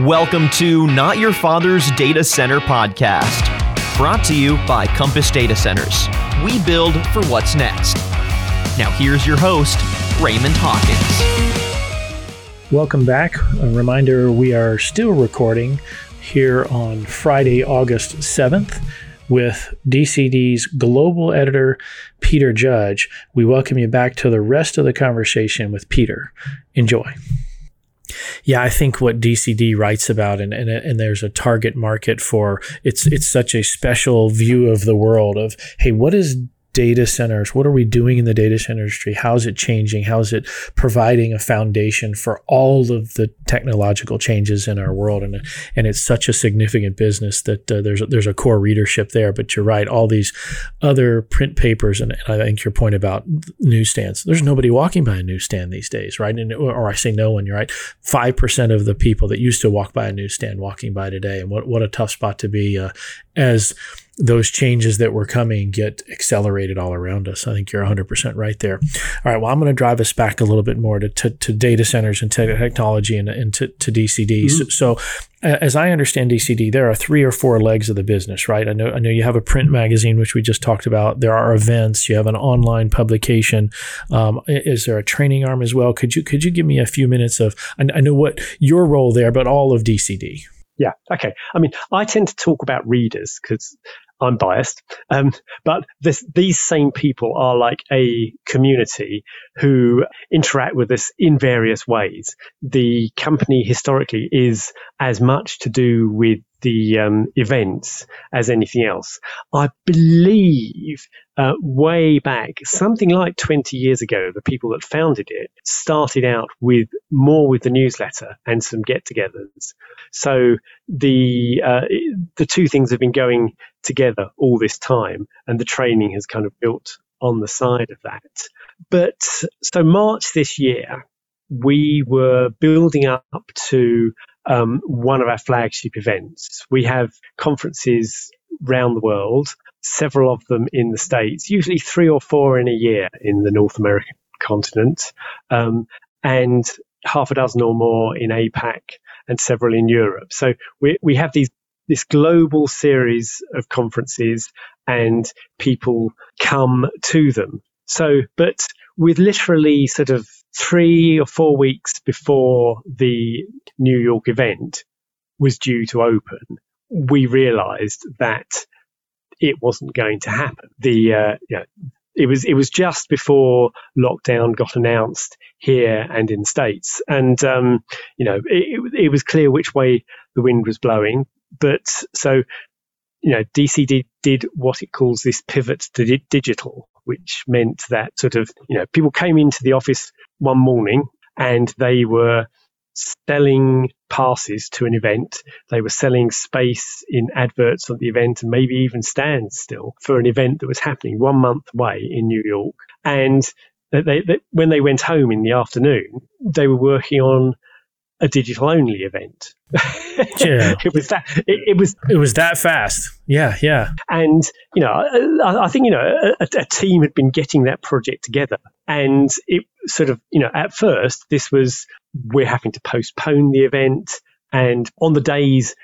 Welcome to Not Your Father's Data Center podcast, brought to you by Compass Data Centers. We build for what's next. Now, here's your host, Raymond Hawkins. Welcome back. A reminder we are still recording here on Friday, August 7th with DCD's global editor, Peter Judge. We welcome you back to the rest of the conversation with Peter. Enjoy. Yeah, I think what DCD writes about, and, and and there's a target market for it's it's such a special view of the world of hey, what is data centers? What are we doing in the data center industry? How is it changing? How is it providing a foundation for all of the technological changes in our world? And and it's such a significant business that uh, there's a, there's a core readership there. But you're right, all these other print papers, and, and I think your point about newsstands. There's nobody walking by a newsstand these days, right? And or I say no one. You're right. Five percent of the people that used to walk by a newsstand walking by today, and what what a tough spot to be uh, as those changes that were coming get accelerated all around us. I think you're 100% right there. All right. Well, I'm going to drive us back a little bit more to, to, to data centers and te- technology and, and to, to DCD. Mm-hmm. So, so, as I understand DCD, there are three or four legs of the business, right? I know, I know you have a print magazine, which we just talked about. There are events. You have an online publication. Um, is there a training arm as well? Could you could you give me a few minutes of? I, I know what your role there, but all of DCD. Yeah. Okay. I mean, I tend to talk about readers because I'm biased, um, but this, these same people are like a community who interact with us in various ways. The company historically is as much to do with the um, events as anything else. I believe uh, way back, something like 20 years ago, the people that founded it started out with more with the newsletter and some get-togethers. So the uh, the two things have been going together all this time, and the training has kind of built on the side of that. But so March this year, we were building up to um, one of our flagship events. We have conferences around the world, several of them in the States, usually three or four in a year in the North American continent, um, and half a dozen or more in APAC and several in Europe. So we, we have these this global series of conferences and people come to them. So, but with literally sort of three or four weeks before the New York event was due to open, we realized that it wasn't going to happen. The, uh, you know, it was it was just before lockdown got announced here and in states, and um, you know it, it, was clear which way the wind was blowing. But so you know, DCD did what it calls this pivot to digital, which meant that sort of, you know, people came into the office one morning and they were selling passes to an event. They were selling space in adverts at the event and maybe even stands still for an event that was happening one month away in New York. And they, they, when they went home in the afternoon, they were working on a digital only event. Yeah. it was that it, it, was it was that fast. Yeah, yeah. And you know, I, I think you know a, a, team had been getting that project together, and it sort of you know at first this was we're having to postpone the event, and on the days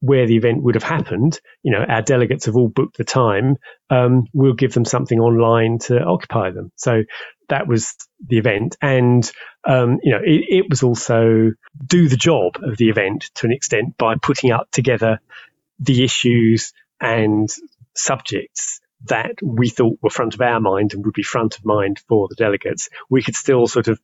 where the event would have happened, you know, our delegates have all booked the time. Um, we'll give them something online to occupy them. So that was the event. And, um, you know, it, it, was also do the job of the event to an extent by putting up together the issues and subjects that we thought were front of our mind and would be front of mind for the delegates. We could still sort of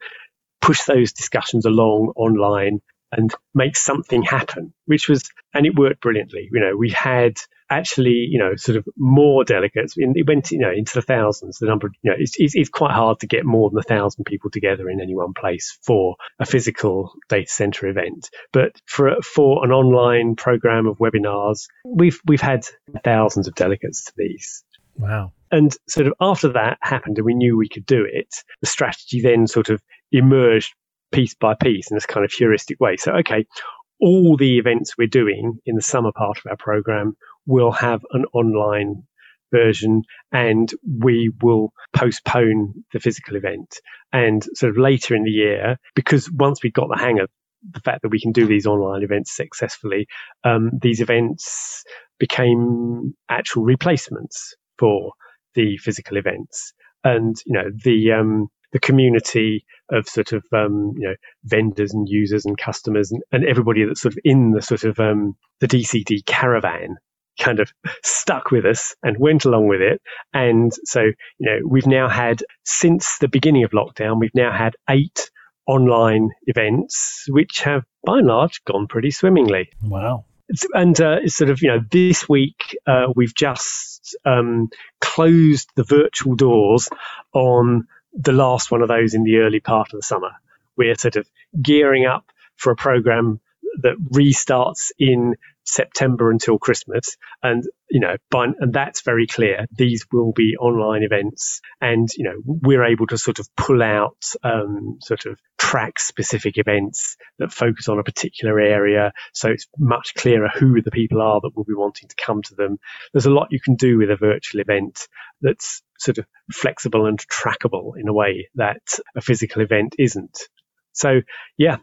push those discussions along online and make something happen, which was, and it worked brilliantly. You know, we had actually, you know, sort of more delegates. It went, you know, into the thousands. The number, you know, it's, it's, it's quite hard to get more than a thousand people together in any one place for a physical data center event. But for for an online program of webinars, we've we've had thousands of delegates to these. Wow. And sort of after that happened and we knew we could do it, the strategy then sort of emerged piece by piece in this kind of heuristic way. So, okay, all the events we're doing in the summer part of our program will have an online version and we will postpone the physical event and sort of later in the year because once we got the hang of the fact that we can do these online events successfully, um, these events became actual replacements for the physical events. And, you know, the, um, the community of sort of um, you know vendors and users and customers and, and everybody that's sort of in the sort of um, the DCD caravan kind of stuck with us and went along with it. And so, you know, we've now had, since the beginning of lockdown, we've now had eight online events, which have by and large gone pretty swimmingly. Wow. And uh, it's sort of, you know, this week uh, we've just um, closed the virtual doors on the last one of those in the early part of the summer. We're sort of gearing up for a program that restarts in September until Christmas. And, you know, by, and that's very clear. These will be online events. And, you know, we're able to sort of pull out, um, sort of track specific events that focus on a particular area. So it's much clearer who the people are that will be wanting to come to them. There's a lot you can do with a virtual event that's sort of flexible and trackable in a way that a physical event isn't. So yeah,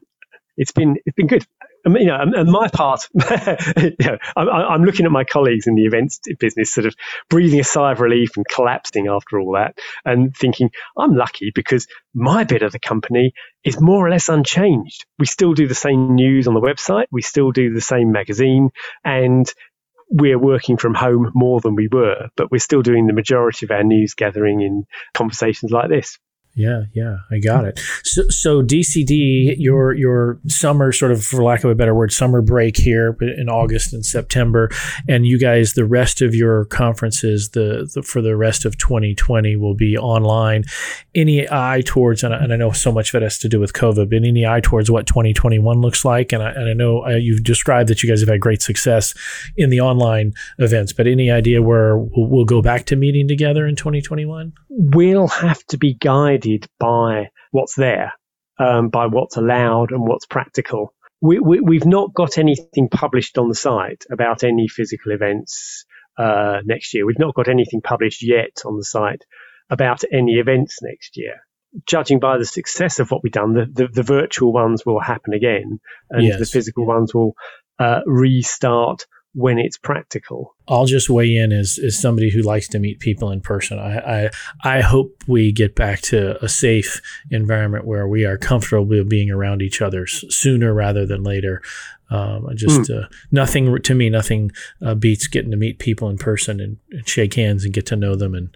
it's been it's been good you know, and, my part, you know, I'm, I'm, looking at my colleagues in the events business, sort of breathing a sigh of relief and collapsing after all that, and thinking I'm lucky because my bit of the company is more or less unchanged. We still do the same news on the website, we still do the same magazine, and we're working from home more than we were, but we're still doing the majority of our news gathering in conversations like this. Yeah, yeah, I got it. So, so DCD, your your summer sort of, for lack of a better word, summer break here in August and September, and you guys, the rest of your conferences, the, the for the rest of 2020 will be online. Any eye towards, and I, and I, know so much of it has to do with COVID, but any eye towards what 2021 looks like? And I, and I know uh, you've described that you guys have had great success in the online events, but any idea where we'll, we'll go back to meeting together in 2021? We'll have to be guided guided by what's there, um, by what's allowed and what's practical. We, we, we've not got anything published on the site about any physical events uh, next year. We've not got anything published yet on the site about any events next year. Judging by the success of what we've done, the, the, the virtual ones will happen again, and yes. the physical ones will uh, restart when it's practical. I'll just weigh in as, as somebody who likes to meet people in person. I, I, I hope we get back to a safe environment where we are comfortable being around each other sooner rather than later. Um, just mm. uh, nothing to me, nothing uh, beats getting to meet people in person and, and, shake hands and get to know them and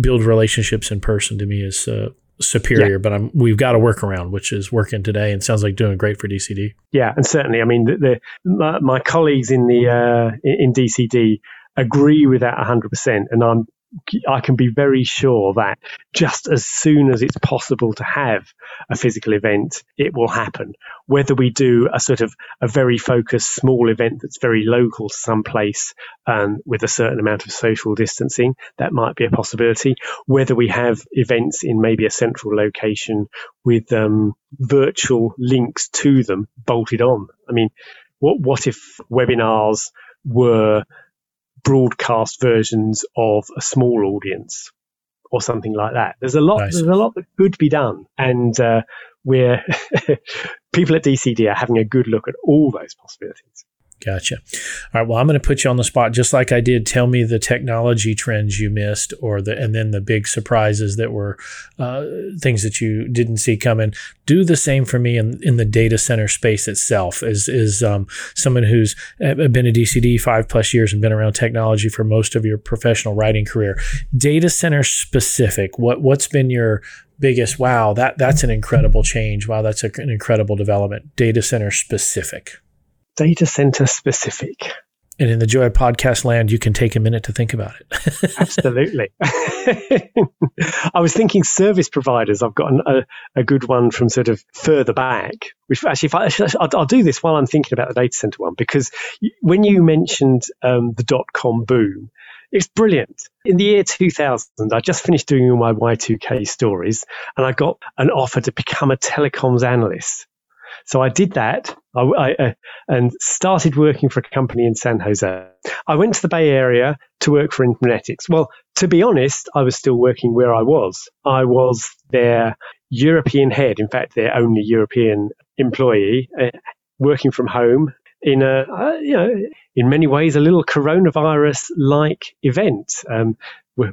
build relationships in person. To me, is uh, superior, yeah. but I'm, we've got a workaround, which is working today and sounds like doing great for DCD. Yeah, and certainly, I mean, the, the my, my, colleagues in the uh, in DCD agree with that 100%, and I'm I can be very sure that just as soon as it's possible to have a physical event, it will happen. Whether we do a sort of a very focused small event that's very local to some place um, with a certain amount of social distancing, that might be a possibility. Whether we have events in maybe a central location with um, virtual links to them bolted on. I mean, what what if webinars were broadcast versions of a small audience or something like that. There's a lot. Nice. There's a lot that could be done, and uh, we're people at DCD are having a good look at all those possibilities. Gotcha. All right. Well, I'm going to put you on the spot, just like I did. Tell me the technology trends you missed, or the and then the big surprises that were uh, things that you didn't see coming. Do the same for me in, in the data center space itself. As is um, someone who's been a DCD five plus years and been around technology for most of your professional writing career. Data center specific. What what's been your biggest wow that that's an incredible change wow that's a, an incredible development data center specific data center specific. And in the Joy Podcast land, you can take a minute to think about it. Absolutely. I was thinking service providers. I've got an, a, a good one from sort of further back. Which actually, if I, I'll, I'll, do this while I'm thinking about the data center one, because when you mentioned um, the dot com boom, it's brilliant. In the year 2000, I just finished doing all my Y2K stories and I got an offer to become a telecoms analyst. So I did that I, I, uh, and started working for a company in San Jose. I went to the Bay Area to work for Infonetics. Well, to be honest, I was still working where I was. I was their European head, in fact, their only European employee uh, working from home in a, uh, you know, in many ways, a little coronavirus like event. Um,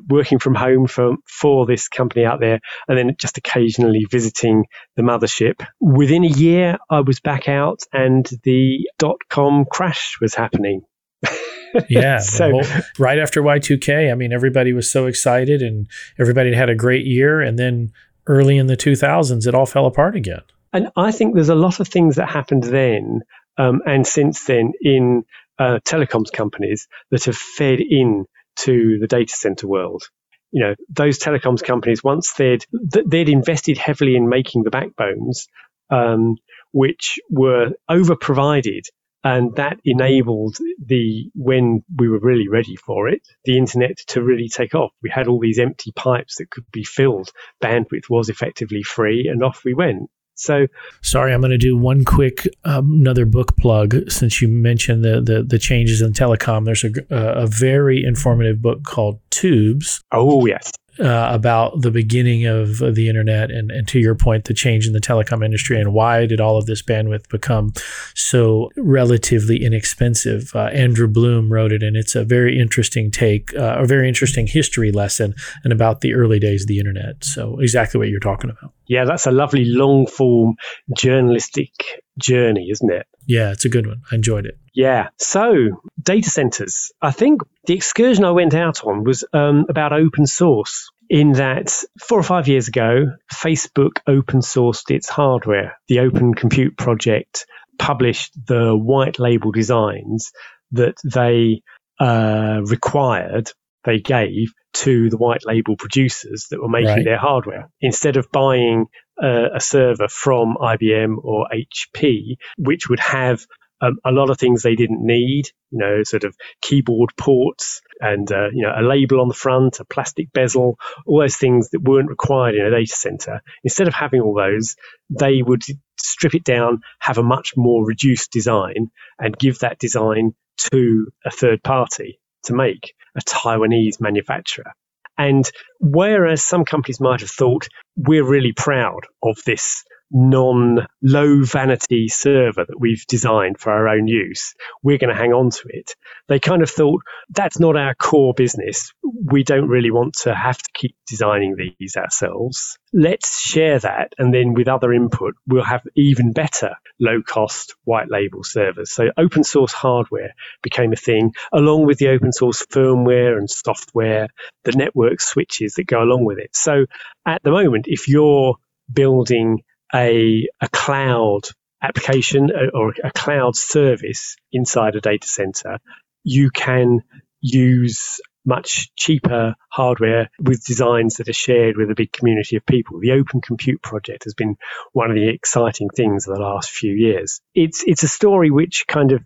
working from home for, for this company out there and then just occasionally visiting the mothership. Within a year, I was back out and the dot com crash was happening. yeah. so, whole, right after Y2K, I mean, everybody was so excited and everybody had a great year. And then early in the 2000s, it all fell apart again. And I think there's a lot of things that happened then um, and since then in uh, telecoms companies that have fed in to the data center world. You know, those telecoms companies, once they'd, they'd invested heavily in making the backbones, um, which were over provided and that enabled the when we were really ready for it the internet to really take off. We had all these empty pipes that could be filled. Bandwidth was effectively free and off we went so sorry, I'm going to do one quick um, another book plug since you mentioned the the, the changes in telecom. There's a, a very informative book called Tubes. Oh yes, uh, about the beginning of, the internet and, and to your point, the change in the telecom industry and why did all of this bandwidth become so relatively inexpensive. Uh, Andrew Blum wrote it, and it's a very interesting take, uh, a very interesting history lesson, and about the early days of the internet. So exactly what you're talking about. Yeah, that's a lovely long form journalistic journey, isn't it? Yeah, it's a good one. I enjoyed it. Yeah. So, data centers. I think the excursion I went out on was um, about open source. In that, four or five years ago, Facebook open sourced its hardware. The Open Compute Project published the white label designs that they uh, required, they gave to the white label producers that were making right. their hardware. Instead of buying uh, a server from IBM or HP, which would have um, a lot of things they didn't need, you know, sort of keyboard ports and, uh, you know, a label on the front, a plastic bezel, all those things that weren't required in a data center. Instead of having all those, they would strip it down, have a much more reduced design and give that design to a third party to make a Taiwanese manufacturer. And whereas some companies might have thought, we're really proud of this non low vanity server that we've designed for our own use. We're going to hang on to it. They kind of thought that's not our core business. We don't really want to have to keep designing these ourselves. Let's share that. And then with other input, we'll have even better low cost white label servers. So open source hardware became a thing along with the open source firmware and software, the network switches that go along with it. So at the moment, if you're building a, a cloud application uh, or a cloud service inside a data center, you can use much cheaper hardware with designs that are shared with a big community of people. The Open Compute project has been one of the exciting things of the last few years. It's it's a story which kind of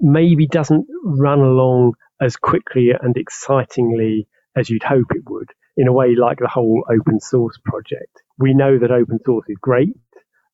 maybe doesn't run along as quickly and excitingly as you'd hope it would in a way like the whole open source project. We know that open source is great.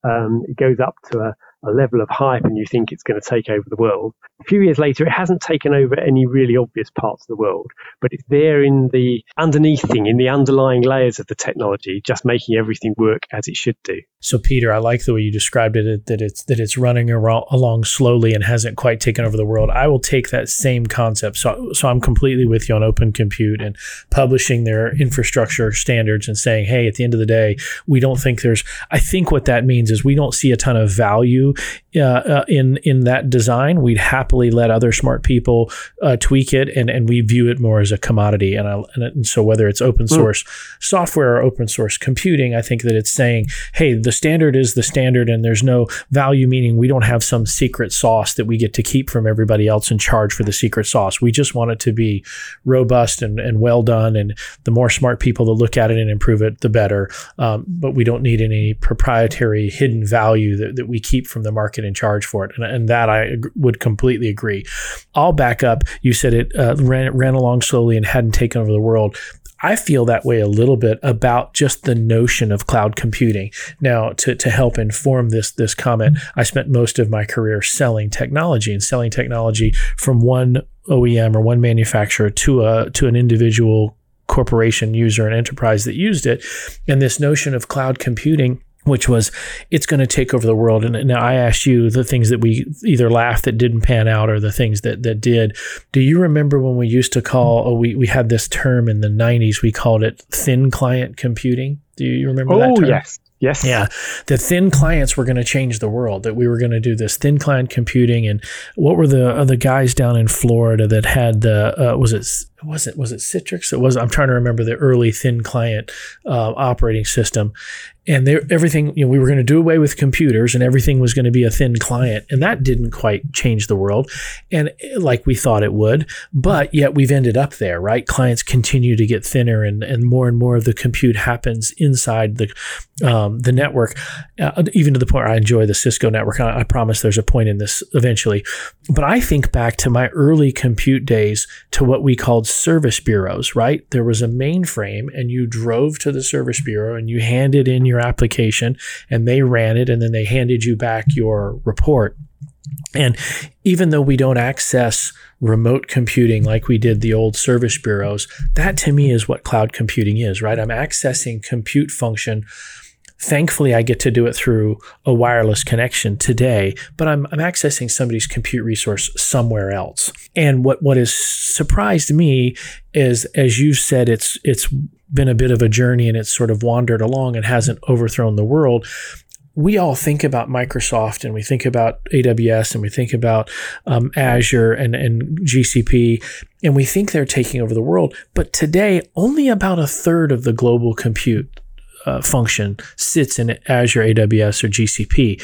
Um, it goes up to a, a level of hype and you think it's going to take over the world. A few years later, it hasn't taken over any really obvious parts of the world, but it's there in the underneath thing, in the underlying layers of the technology, just making everything work as it should do. So, Peter, I like the way you described it that it's that it's running along slowly and hasn't quite taken over the world. I will take that same concept. So, so I'm completely with you on Open Compute and publishing their infrastructure standards and saying, hey, at the end of the day, we don't think there's. I think what that means is we don't see a ton of value you uh, uh, in in that design. We'd happily let other smart people uh, tweak it, and and we view it more as a commodity. And, I, and so whether it's open hmm. source mm. software or open source computing, I think that it's saying, hey the standard is the standard and there's no value, meaning we don't have some secret sauce that we get to keep from everybody else and charge for the secret sauce. We just want it to be robust and, and well done. And the more smart people that look at it and improve it, the better. Um, but we don't need any proprietary hidden value that, that we keep from the market and charge for it. And, and that I would completely agree. I'll back up. You said it uh, ran, ran along slowly and hadn't taken over the world. I feel that way a little bit about just the notion of cloud computing. Now, to, to help inform this this comment, I spent most of my career selling technology and selling technology from one OEM or one manufacturer to a to an individual corporation user and enterprise that used it. And this notion of cloud computing which was it's going to take over the world. And now I asked you the things that we either laughed that didn't pan out or the things that that did. Do you remember when we used to call? Oh, we we had this term in the '90s. We called it thin client computing. Do you remember oh, that term? yes. Yes. Yeah. The thin clients were going to change the world, that we were going to do this thin client computing. And what were the the guys down in Florida that had the, uh, was it, it, was it Citrix? It was, I'm trying to remember the early thin client uh, operating system. And everything you know we were going to do away with computers and everything was going to be a thin client. And that didn't quite change the world. And eh, like we thought it would but yet we've ended up there right? Clients continue to get thinner and, and more and more of the compute happens inside the um, the network. Uh, even to the point where I enjoy the Cisco network. I, I promise there's a point in this eventually. But I think back to my early compute days to what we called service bureaus right there was a mainframe and you drove to the service bureau and you handed in your application and they ran it and then they handed you back your report. And even though we don't access remote computing like we did the old service bureaus, that to me is what cloud computing is, right? I'm accessing compute function. Thankfully, I get to do it through a wireless connection today, but I'm, I'm accessing somebody's compute resource somewhere else. And what, what has surprised me is, as you said, it's, it's been a bit of a journey and it's sort of wandered along and hasn't overthrown the world we all think about Microsoft and we think about AWS and we think about um, Azure and, and GCP, and we think they're taking over the world. But today, only about a third of the global compute uh, function sits in Azure, AWS, or GCP.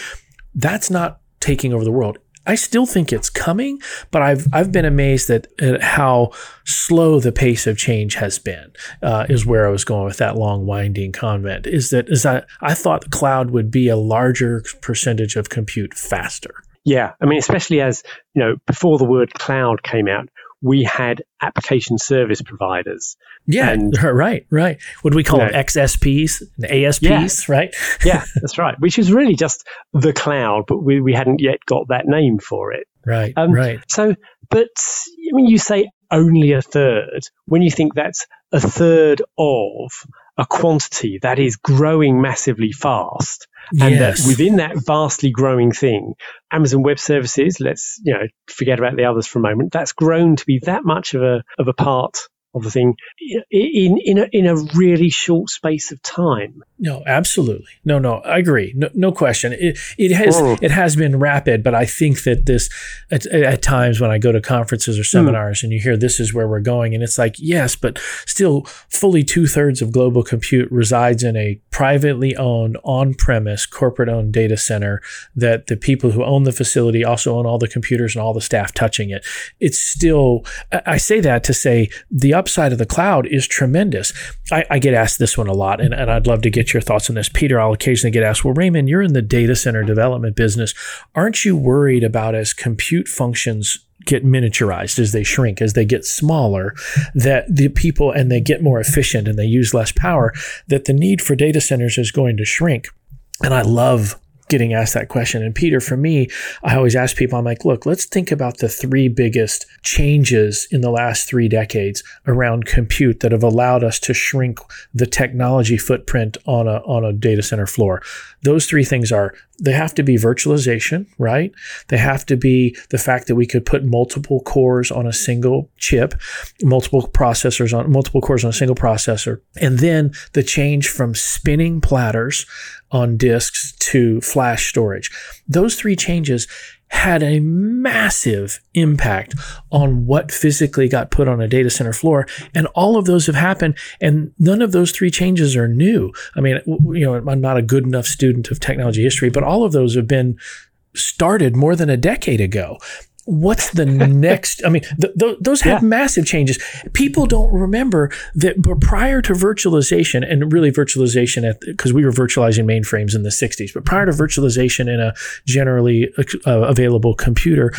That's not taking over the world. I still think it's coming, but I've I've been amazed at, at how slow the pace of change has been. Uh, is where I was going with that long winding comment. Is that is that I thought the cloud would be a larger percentage of compute faster. Yeah, I mean, especially as you know, before the word cloud came out, we had application service providers. Yeah, and, right, right. What do we call them? XSPs and ASPs, yeah, right? yeah, that's right. Which is really just the cloud, but we, we hadn't yet got that name for it. Right, um, right. So, but I mean, you say only a third. When you think that's a third of a quantity that is growing massively fast, and yes. that within that vastly growing thing, Amazon Web Services, let's you know forget about the others for a moment, that's grown to be that much of a of a part of the thing in in a, in a really short space of time. No, absolutely. No, no, I agree. No, no question. It, it has oh. it has been rapid, but I think that this at, at times when I go to conferences or hmm. seminars mm. and you hear this is where we're going, and it's like yes, but still, fully two thirds of global compute resides in a privately owned, on premise, corporate owned data center that the people who own the facility also own all the computers and all the staff touching it. It's still. I say that to say the upside of the cloud is tremendous. I, I, get asked this one a lot, and, and I'd love to get your thoughts on this. Peter, I'll occasionally get asked, well, Raymond, you're in the data center development business. Aren't you worried about as compute functions get miniaturized, as they shrink, as they get smaller, that the people and they get more efficient and they use less power, that the need for data centers is going to shrink? And I love getting asked that question. And Peter, for me, I always ask people, I'm like, look, let's think about the three biggest changes in the last three decades around compute that have allowed us to shrink the technology footprint on a, on a data center floor. Those three things are they have to be virtualization, right? They have to be the fact that we could put multiple cores on a single chip, multiple processors on multiple cores on a single processor, and then the change from spinning platters on disks to flash storage. Those three changes had a massive impact on what physically got put on a data center floor. And all of those have happened, and none of those three changes are new. I mean, you know, I'm not a good enough student of technology history, but all of those have been started more than a decade ago what's the next i mean th- th- those have yeah. massive changes people don't remember that but prior to virtualization and really virtualization because we were virtualizing mainframes in the 60s but prior to virtualization in a generally uh, available computer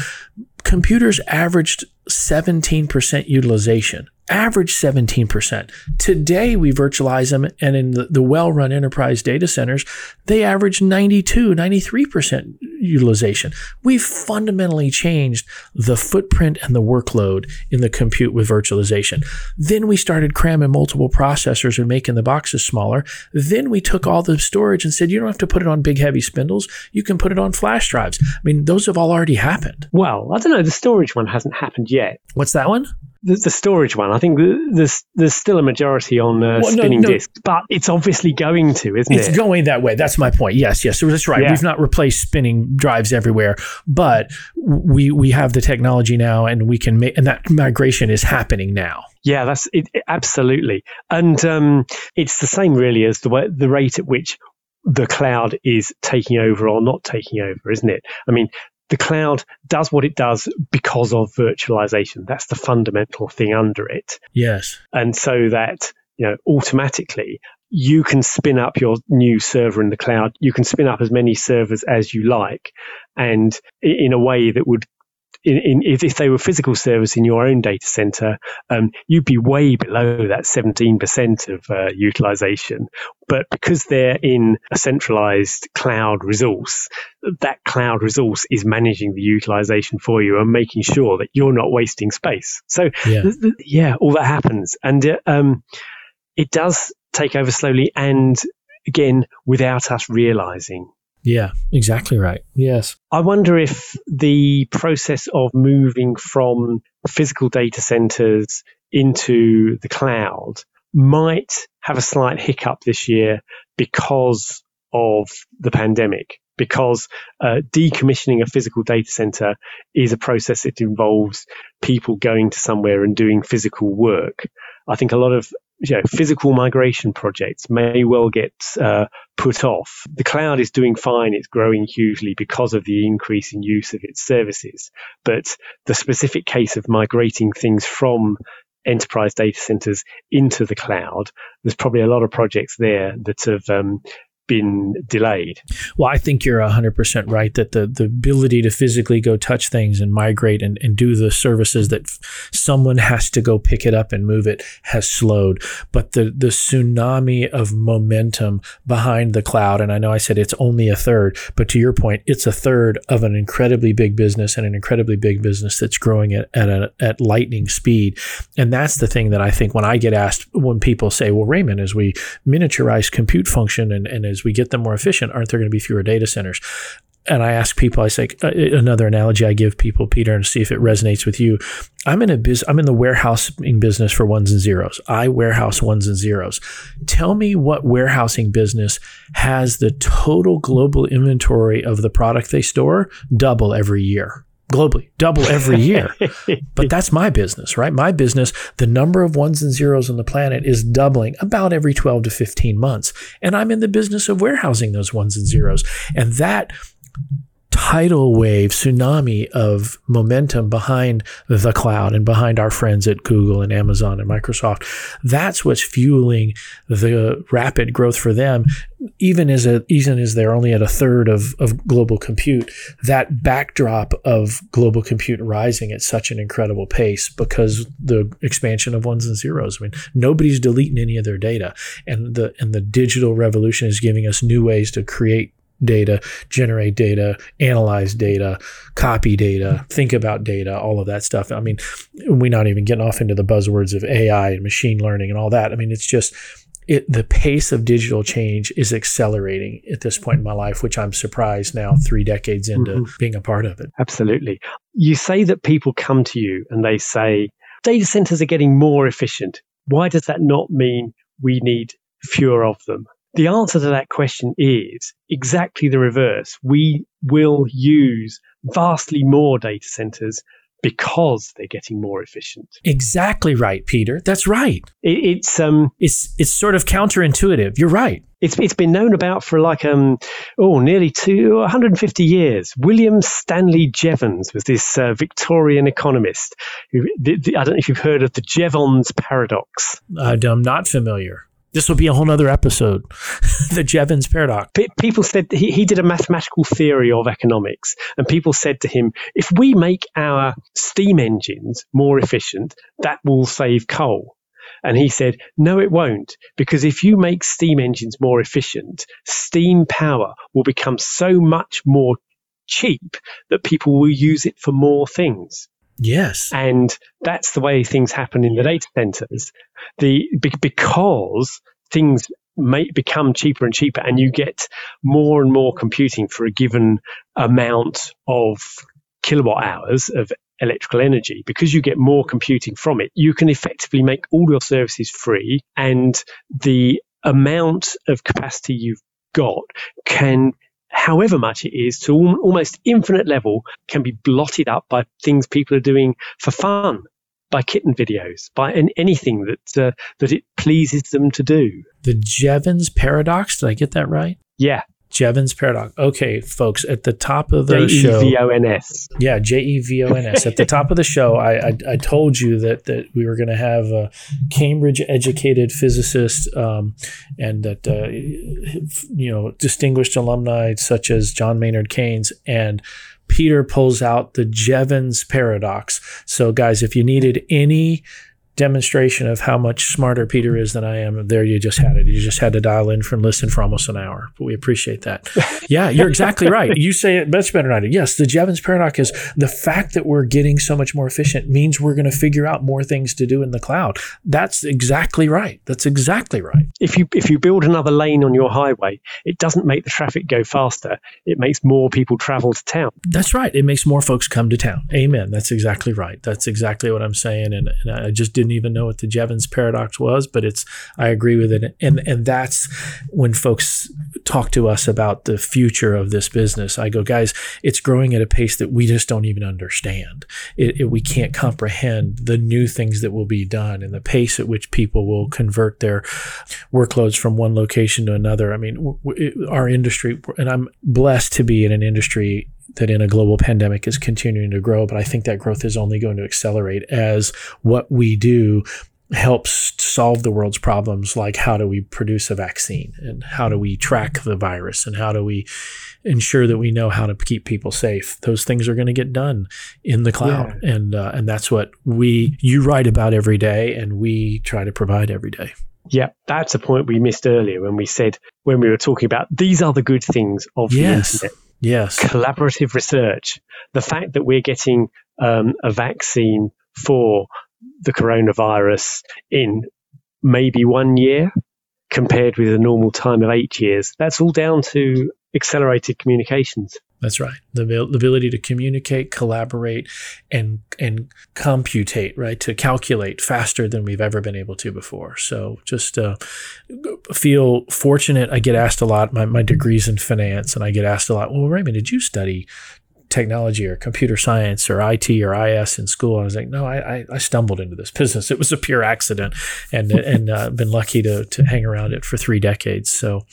computers averaged 17% utilization average 17%. Today, we virtualize them, and in the, the well run enterprise data centers, they average 92, 93% utilization. We've fundamentally changed the footprint and the workload in the compute with virtualization. Then we started cramming multiple processors and making the boxes smaller. Then we took all the storage and said, you don't have to put it on big, heavy spindles. You can put it on flash drives. I mean, those have all already happened. Well, I don't know. The storage one hasn't happened yet. What's that one? the, the, storage one, I think there's there's still a majority on uh, well, spinning no, no. disks, but it's obviously going to, isn't it's it? It's going that way. That's my point. Yes, yes, that's right. Yeah. We've not replaced spinning drives everywhere, but we we have the technology now, and we can make, and that migration is happening now. Yeah, that's it, absolutely, and um, it's the same really as the way, the rate at which the cloud is taking over or not taking over, isn't it? I mean, the cloud does what it does because of virtualization. That's the fundamental thing under it. Yes. And so that, you know, automatically you can spin up your new server in the cloud. You can spin up as many servers as you like and in a way that would in, in, if, they were physical servers in your own data center, um, you'd be way below that 17% of uh, utilization. But because they're in a centralized cloud resource, that cloud resource is managing the utilization for you and making sure that you're not wasting space. So, yeah, th- th- yeah all that happens. And uh, um, it does take over slowly and again without us realizing yeah, exactly right. Yes. I wonder if the process of moving from physical data centers into the cloud might have a slight hiccup this year because of the pandemic. Because uh, decommissioning a physical data center is a process that involves people going to somewhere and doing physical work. I think a lot of you know, physical migration projects may well get uh, put off. The cloud is doing fine. It's growing hugely because of the increase in use of its services. But the specific case of migrating things from enterprise data centers into the cloud, there's probably a lot of projects there that have um, been delayed. Well, I think you're 100% right that the, the ability to physically go touch things and migrate and, and do the services that f- someone has to go pick it up and move it has slowed. But the, the tsunami of momentum behind the cloud, and I know I said it's only a third, but to your point, it's a third of an incredibly big business and an incredibly big business that's growing at, at, a, at lightning speed. And that's the thing that I think when I get asked, when people say, well, Raymond, as we miniaturize compute function and, and we get them more efficient, aren't there going to be fewer data centers? and I ask people, I say uh, another analogy I give people, Peter, and see if it resonates with you. I'm in a biz, I'm in the warehousing business for ones and zeros. I warehouse ones and zeros. Tell me what warehousing business has the total global inventory of the product they store double every year globally, double every year. but that's my business, right? My business, the number of ones and zeros on the planet is doubling about every 12 to 15 months. And I'm in the business of warehousing those ones and zeros. And that tidal wave, tsunami of momentum behind the cloud and behind our friends at Google and Amazon and Microsoft. That's what's fueling the rapid growth for them. Even as a, even as they're only at a third of, of global compute, that backdrop of global compute rising at such an incredible pace because the expansion of ones and zeros. I mean, nobody's deleting any of their data, and the and the digital revolution is giving us new ways to create data, generate data, analyze data, copy data, think about data, all of that stuff. I mean, we're not even getting off into the buzzwords of AI and machine learning and all that. I mean, it's just it, the pace of digital change is accelerating at this point in my life, which I'm surprised now, three decades into mm-hmm. being a part of it. Absolutely. You say that people come to you and they say, data centers are getting more efficient. Why does that not mean we need fewer of them? The answer to that question is exactly the reverse. We will use vastly more data centers because they're getting more efficient. Exactly right, Peter. That's right. It, it's um, it's it's sort of counterintuitive. You're right. It's it's been known about for like um oh nearly two 150 years. William Stanley Jevons was this uh, Victorian economist. Who, the, the, I don't know if you've heard of the Jevons paradox. I'm not familiar This will be a whole other episode. the Jevons paradox. People said he, he did a mathematical theory of economics, and people said to him, if we make our steam engines more efficient, that will save coal. And he said, no, it won't, because if you make steam engines more efficient, steam power will become so much more cheap that people will use it for more things. Yes. And that's the way things happen in the data centers. The, because things may become cheaper and cheaper and you get more and more computing for a given amount of kilowatt hours of electrical energy because you get more computing from it you can effectively make all your services free and the amount of capacity you've got can however much it is to almost infinite level can be blotted up by things people are doing for fun by kitten videos by anything that uh, that it pleases them to do. The jevons paradox did i get that right? Yeah Jevons paradox. Okay, folks, at the top of the show, J E V O N S. Yeah, J E V O N S. At the top of the show, I, I, I told you that that we were going to have a Cambridge educated physicist, um, and that uh, you know distinguished alumni such as John Maynard Keynes and. Peter pulls out the Jevons paradox. So, guys, if you needed any demonstration of how much smarter Peter is than I am. There, you just had it. You just had to dial in and listen for almost an hour. But we appreciate that. yeah, you're exactly right. You say it much better than I do. Yes, the Jevons paradox is the fact that we're getting so much more efficient means we're going to figure out more things to do in the cloud. That's exactly right. That's exactly right. If you if you build another lane on your highway, it doesn't make the traffic go faster. It makes more people travel to town. That's right. It makes more folks come to town. Amen. That's exactly right. That's exactly what I'm saying. And, and I just did didn't even know what the Jevons paradox was, but it's I agree with it. And and that's when folks talk to us about the future of this business. I go, guys, it's growing at a pace that we just don't even understand. It, it, we can't comprehend the new things that will be done and the pace at which people will convert their workloads from one location to another. I mean, w- w- our industry, and I'm blessed to be in an industry that in a global pandemic is continuing to grow, but I think that growth is only going to accelerate as what we do helps solve the world's problems like how do we produce a vaccine and how do we track the virus and how do we ensure that we know how to keep people safe those things are going to get done in the cloud yeah. and uh, and that's what we you write about every day and we try to provide every day yeah, that's a point we missed earlier when we said when we were talking about these are the good things of yes. the internet. Yes. Collaborative research. The fact that we're getting um, a vaccine for the coronavirus in maybe one year compared with a normal time of eight years, that's all down to accelerated communications. That's right. The, the ability to communicate, collaborate, and and computate, right? To calculate faster than we've ever been able to before. So just uh, feel fortunate. I get asked a lot. My my degrees in finance, and I get asked a lot. Well, Raymond, did you study technology or computer science or IT or IS in school. I was like, no, I, I stumbled into this business. It was a pure accident, and and uh, been lucky to to hang around it for three decades. So,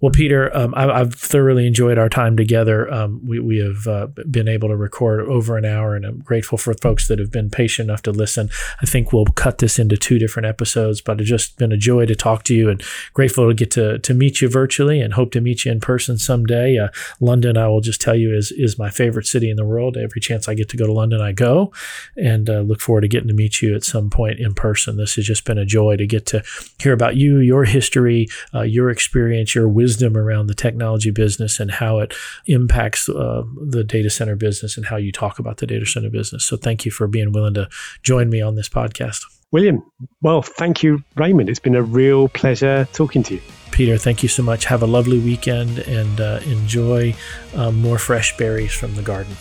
well, Peter, um, I, have thoroughly enjoyed our time together. Um, we, we have uh, been able to record over an hour, and I'm grateful for folks that have been patient enough to listen. I think we'll cut this into two different episodes, but it's just been a joy to talk to you and grateful to get to, to meet you virtually and hope to meet you in person someday. Uh, London, I will just tell you, is, is my favorite city in the world. Every chance I get to go to London, I go and uh, look forward to getting to meet you at some point in person. This has just been a joy to get to hear about you, your history, uh, your experience, your wisdom wisdom around the technology business and how it impacts uh, the data center business and how you talk about the data center business. So thank you for being willing to join me on this podcast. William, well, thank you, Raymond. It's been a real pleasure talking to you. Peter, thank you so much. Have a lovely weekend and uh, enjoy um, more fresh berries from the garden.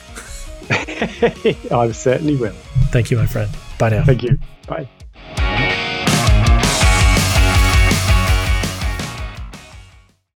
I certainly will. Thank you, my friend. Bye now. Thank you. Bye.